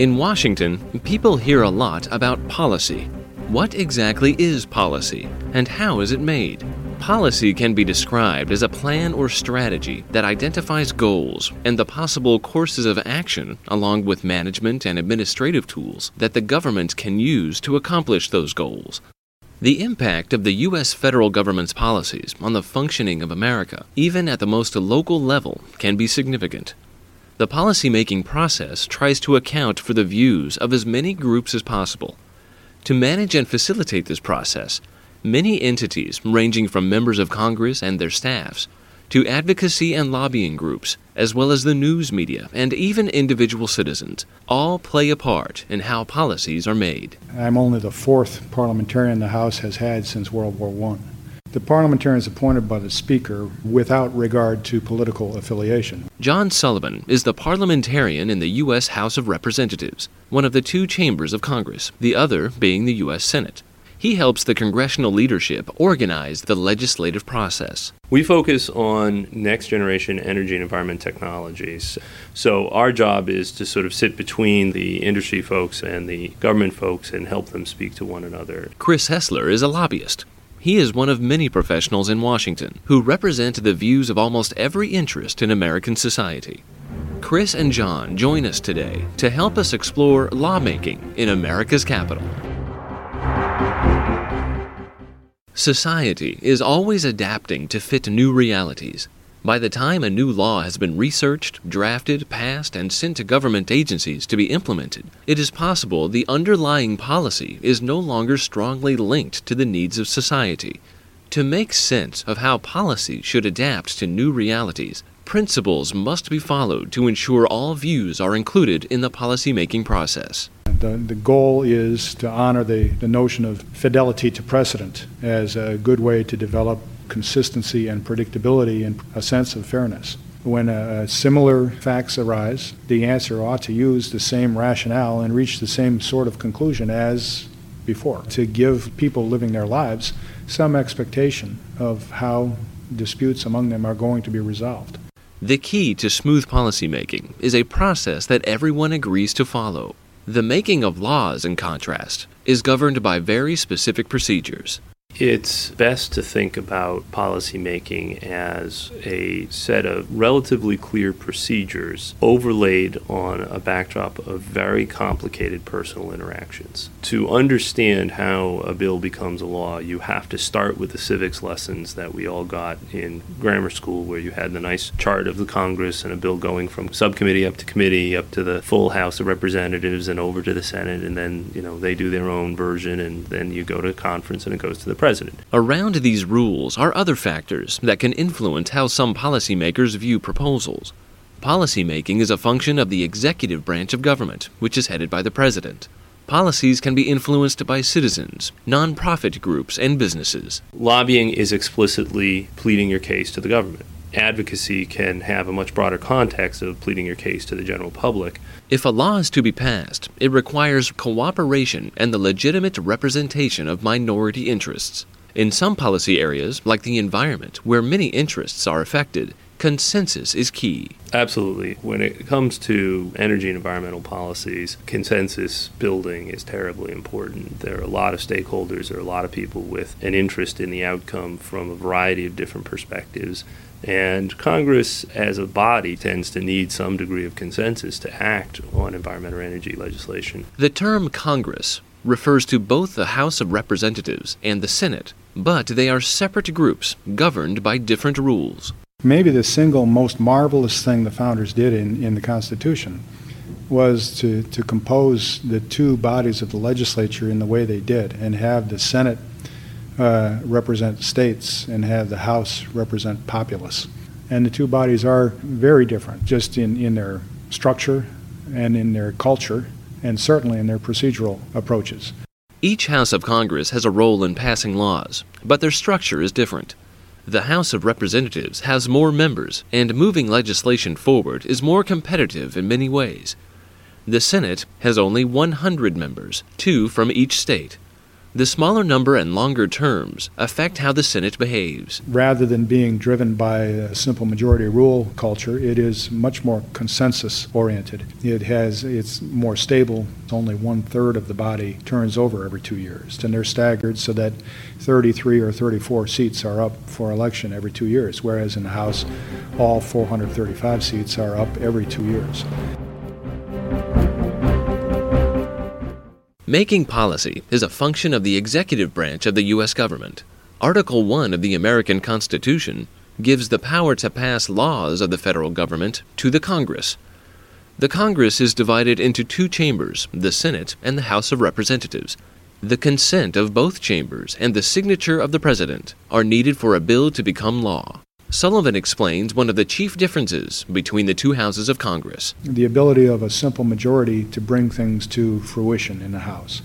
In Washington, people hear a lot about policy. What exactly is policy, and how is it made? Policy can be described as a plan or strategy that identifies goals and the possible courses of action, along with management and administrative tools that the government can use to accomplish those goals. The impact of the U.S. federal government's policies on the functioning of America, even at the most local level, can be significant. The policymaking process tries to account for the views of as many groups as possible. To manage and facilitate this process, many entities, ranging from members of Congress and their staffs, to advocacy and lobbying groups, as well as the news media and even individual citizens, all play a part in how policies are made. I'm only the fourth parliamentarian the House has had since World War I. The parliamentarian is appointed by the Speaker without regard to political affiliation. John Sullivan is the parliamentarian in the U.S. House of Representatives, one of the two chambers of Congress, the other being the U.S. Senate. He helps the congressional leadership organize the legislative process. We focus on next generation energy and environment technologies. So, our job is to sort of sit between the industry folks and the government folks and help them speak to one another. Chris Hessler is a lobbyist. He is one of many professionals in Washington who represent the views of almost every interest in American society. Chris and John join us today to help us explore lawmaking in America's capital. Society is always adapting to fit new realities. By the time a new law has been researched, drafted, passed, and sent to government agencies to be implemented, it is possible the underlying policy is no longer strongly linked to the needs of society. To make sense of how policy should adapt to new realities, principles must be followed to ensure all views are included in the policymaking process. The, the goal is to honor the, the notion of fidelity to precedent as a good way to develop consistency and predictability and a sense of fairness. When uh, similar facts arise, the answer ought to use the same rationale and reach the same sort of conclusion as before, to give people living their lives some expectation of how disputes among them are going to be resolved. The key to smooth policymaking is a process that everyone agrees to follow. The making of laws, in contrast, is governed by very specific procedures. It's best to think about policymaking as a set of relatively clear procedures overlaid on a backdrop of very complicated personal interactions. To understand how a bill becomes a law, you have to start with the civics lessons that we all got in grammar school, where you had the nice chart of the Congress and a bill going from subcommittee up to committee up to the full House of Representatives and over to the Senate, and then you know they do their own version, and then you go to conference and it goes to the president. Around these rules are other factors that can influence how some policymakers view proposals. Policymaking is a function of the executive branch of government, which is headed by the president. Policies can be influenced by citizens, nonprofit groups, and businesses. Lobbying is explicitly pleading your case to the government. Advocacy can have a much broader context of pleading your case to the general public. If a law is to be passed, it requires cooperation and the legitimate representation of minority interests. In some policy areas, like the environment, where many interests are affected, consensus is key. Absolutely. When it comes to energy and environmental policies, consensus building is terribly important. There are a lot of stakeholders, there are a lot of people with an interest in the outcome from a variety of different perspectives. And Congress, as a body, tends to need some degree of consensus to act on environmental energy legislation. The term Congress refers to both the House of Representatives and the Senate, but they are separate groups governed by different rules. Maybe the single most marvelous thing the founders did in, in the Constitution was to, to compose the two bodies of the legislature in the way they did and have the Senate uh, represent states and have the House represent populace. And the two bodies are very different, just in, in their structure and in their culture, and certainly in their procedural approaches. Each House of Congress has a role in passing laws, but their structure is different. The House of Representatives has more members, and moving legislation forward is more competitive in many ways. The Senate has only 100 members, two from each state. The smaller number and longer terms affect how the Senate behaves. Rather than being driven by a simple majority rule culture, it is much more consensus oriented. It has it's more stable. Only one third of the body turns over every two years, and they're staggered so that 33 or 34 seats are up for election every two years, whereas in the House, all 435 seats are up every two years. Making policy is a function of the executive branch of the U.S. government. Article 1 of the American Constitution gives the power to pass laws of the federal government to the Congress. The Congress is divided into two chambers, the Senate and the House of Representatives. The consent of both chambers and the signature of the President are needed for a bill to become law. Sullivan explains one of the chief differences between the two houses of Congress the ability of a simple majority to bring things to fruition in the House.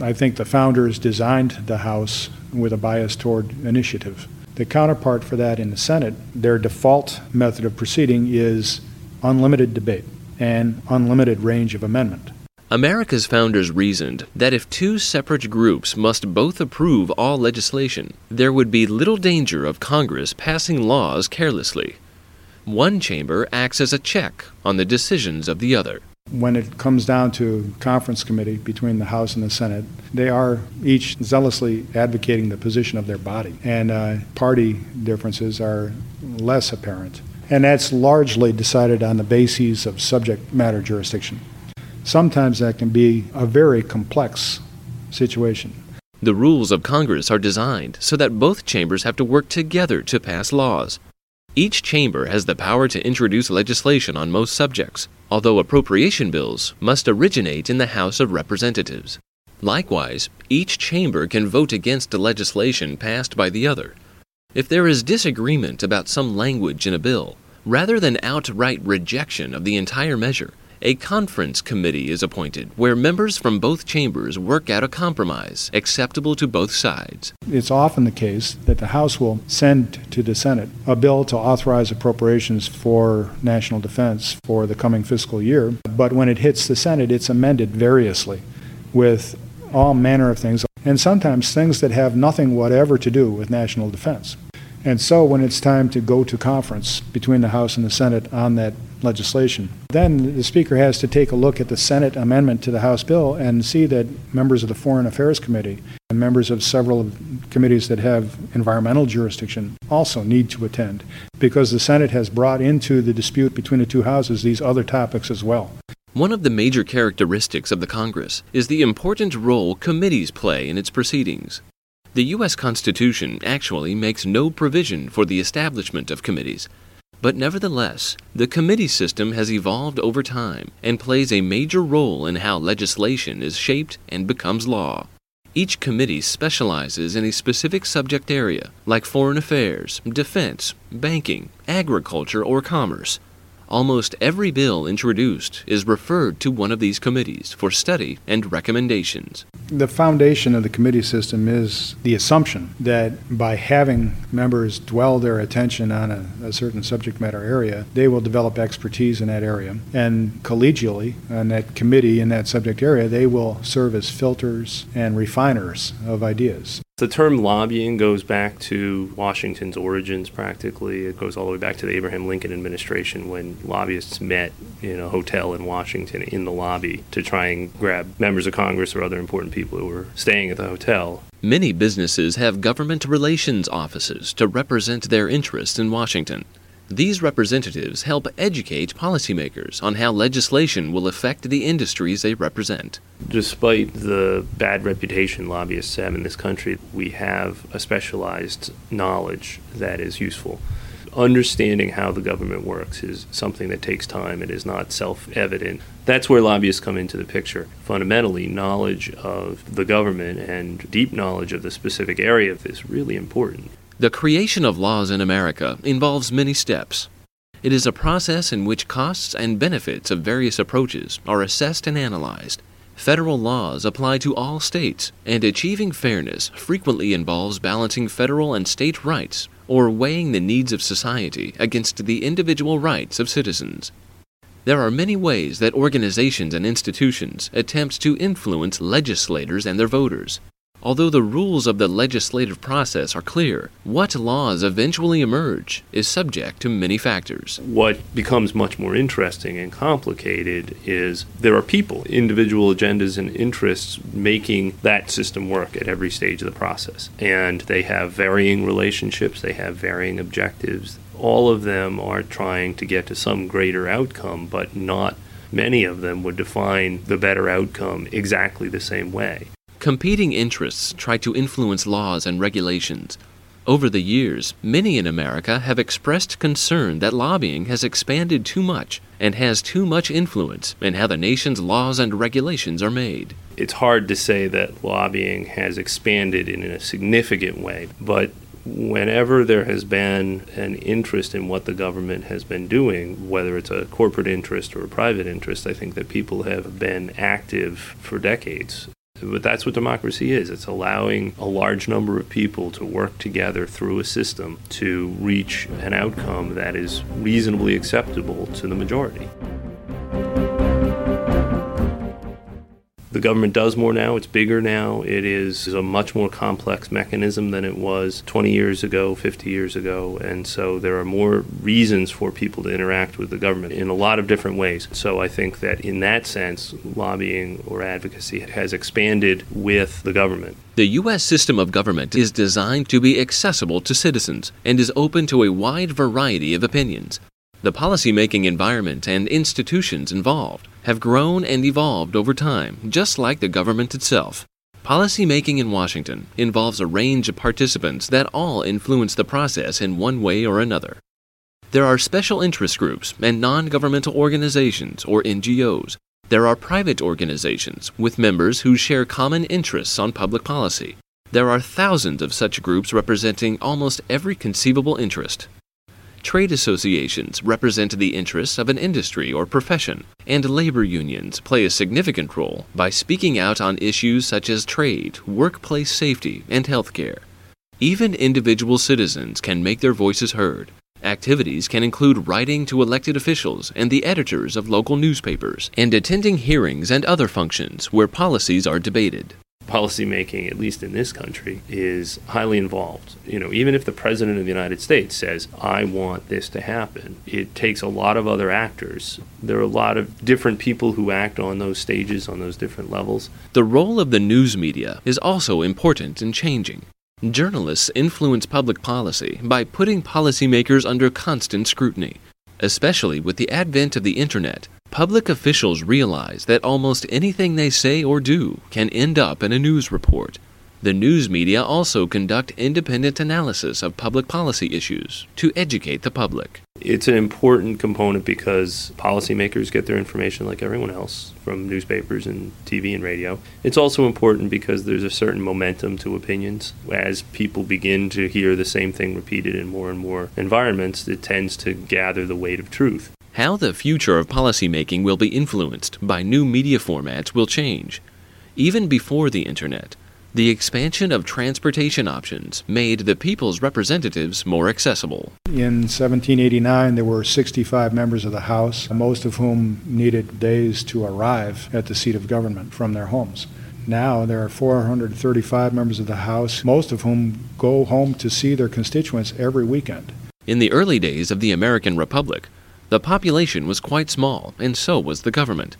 I think the founders designed the House with a bias toward initiative. The counterpart for that in the Senate, their default method of proceeding is unlimited debate and unlimited range of amendment. America's founders reasoned that if two separate groups must both approve all legislation, there would be little danger of Congress passing laws carelessly. One chamber acts as a check on the decisions of the other. When it comes down to conference committee between the House and the Senate, they are each zealously advocating the position of their body, and uh, party differences are less apparent. And that's largely decided on the bases of subject matter jurisdiction sometimes that can be a very complex situation. The rules of Congress are designed so that both chambers have to work together to pass laws. Each chamber has the power to introduce legislation on most subjects, although appropriation bills must originate in the House of Representatives. Likewise, each chamber can vote against legislation passed by the other. If there is disagreement about some language in a bill, rather than outright rejection of the entire measure, a conference committee is appointed where members from both chambers work out a compromise acceptable to both sides. It's often the case that the House will send to the Senate a bill to authorize appropriations for national defense for the coming fiscal year, but when it hits the Senate, it's amended variously with all manner of things, and sometimes things that have nothing whatever to do with national defense. And so when it's time to go to conference between the House and the Senate on that legislation, then the Speaker has to take a look at the Senate amendment to the House bill and see that members of the Foreign Affairs Committee and members of several committees that have environmental jurisdiction also need to attend because the Senate has brought into the dispute between the two houses these other topics as well. One of the major characteristics of the Congress is the important role committees play in its proceedings. The U.S. Constitution actually makes no provision for the establishment of committees, but nevertheless, the committee system has evolved over time and plays a major role in how legislation is shaped and becomes law. Each committee specializes in a specific subject area, like foreign affairs, defense, banking, agriculture, or commerce. Almost every bill introduced is referred to one of these committees for study and recommendations. The foundation of the committee system is the assumption that by having members dwell their attention on a, a certain subject matter area, they will develop expertise in that area. And collegially, on that committee in that subject area, they will serve as filters and refiners of ideas. The term lobbying goes back to Washington's origins practically. It goes all the way back to the Abraham Lincoln administration when lobbyists met in a hotel in Washington in the lobby to try and grab members of Congress or other important people who were staying at the hotel. Many businesses have government relations offices to represent their interests in Washington. These representatives help educate policymakers on how legislation will affect the industries they represent. Despite the bad reputation lobbyists have in this country, we have a specialized knowledge that is useful. Understanding how the government works is something that takes time. It is not self evident. That's where lobbyists come into the picture. Fundamentally, knowledge of the government and deep knowledge of the specific area is really important. The creation of laws in America involves many steps. It is a process in which costs and benefits of various approaches are assessed and analyzed. Federal laws apply to all states, and achieving fairness frequently involves balancing federal and state rights or weighing the needs of society against the individual rights of citizens. There are many ways that organizations and institutions attempt to influence legislators and their voters. Although the rules of the legislative process are clear, what laws eventually emerge is subject to many factors. What becomes much more interesting and complicated is there are people, individual agendas and interests making that system work at every stage of the process. And they have varying relationships, they have varying objectives. All of them are trying to get to some greater outcome, but not many of them would define the better outcome exactly the same way. Competing interests try to influence laws and regulations. Over the years, many in America have expressed concern that lobbying has expanded too much and has too much influence in how the nation's laws and regulations are made. It's hard to say that lobbying has expanded in a significant way, but whenever there has been an interest in what the government has been doing, whether it's a corporate interest or a private interest, I think that people have been active for decades. But that's what democracy is. It's allowing a large number of people to work together through a system to reach an outcome that is reasonably acceptable to the majority. The government does more now. It's bigger now. It is a much more complex mechanism than it was 20 years ago, 50 years ago. And so there are more reasons for people to interact with the government in a lot of different ways. So I think that in that sense, lobbying or advocacy has expanded with the government. The U.S. system of government is designed to be accessible to citizens and is open to a wide variety of opinions. The policymaking environment and institutions involved have grown and evolved over time, just like the government itself. Policymaking in Washington involves a range of participants that all influence the process in one way or another. There are special interest groups and non governmental organizations, or NGOs. There are private organizations with members who share common interests on public policy. There are thousands of such groups representing almost every conceivable interest. Trade associations represent the interests of an industry or profession, and labor unions play a significant role by speaking out on issues such as trade, workplace safety, and healthcare. Even individual citizens can make their voices heard. Activities can include writing to elected officials and the editors of local newspapers, and attending hearings and other functions where policies are debated policymaking, at least in this country, is highly involved. You know, even if the president of the United States says, I want this to happen, it takes a lot of other actors. There are a lot of different people who act on those stages, on those different levels. The role of the news media is also important and changing. Journalists influence public policy by putting policymakers under constant scrutiny. Especially with the advent of the Internet, public officials realize that almost anything they say or do can end up in a news report. The news media also conduct independent analysis of public policy issues to educate the public. It's an important component because policymakers get their information like everyone else from newspapers and TV and radio. It's also important because there's a certain momentum to opinions. As people begin to hear the same thing repeated in more and more environments, it tends to gather the weight of truth. How the future of policymaking will be influenced by new media formats will change. Even before the Internet, the expansion of transportation options made the people's representatives more accessible. In 1789, there were 65 members of the House, most of whom needed days to arrive at the seat of government from their homes. Now there are 435 members of the House, most of whom go home to see their constituents every weekend. In the early days of the American Republic, the population was quite small, and so was the government.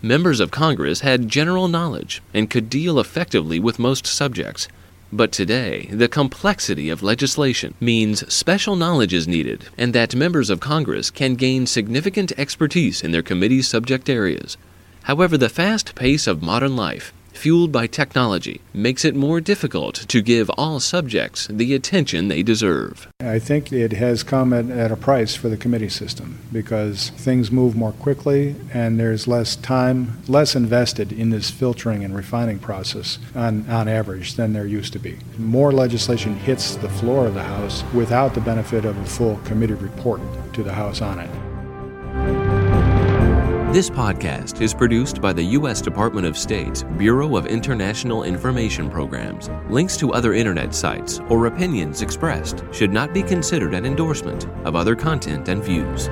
Members of Congress had general knowledge and could deal effectively with most subjects. But today, the complexity of legislation means special knowledge is needed and that members of Congress can gain significant expertise in their committee's subject areas. However, the fast pace of modern life fueled by technology, makes it more difficult to give all subjects the attention they deserve. I think it has come at, at, a price for the committee system because things move more quickly and there's less time, less invested in this filtering and refining process on, on average than there used to be. More legislation hits the floor of the House without the benefit of a full committee report to the House on it. This podcast is produced by the U.S. Department of State's Bureau of International Information Programs. Links to other internet sites or opinions expressed should not be considered an endorsement of other content and views.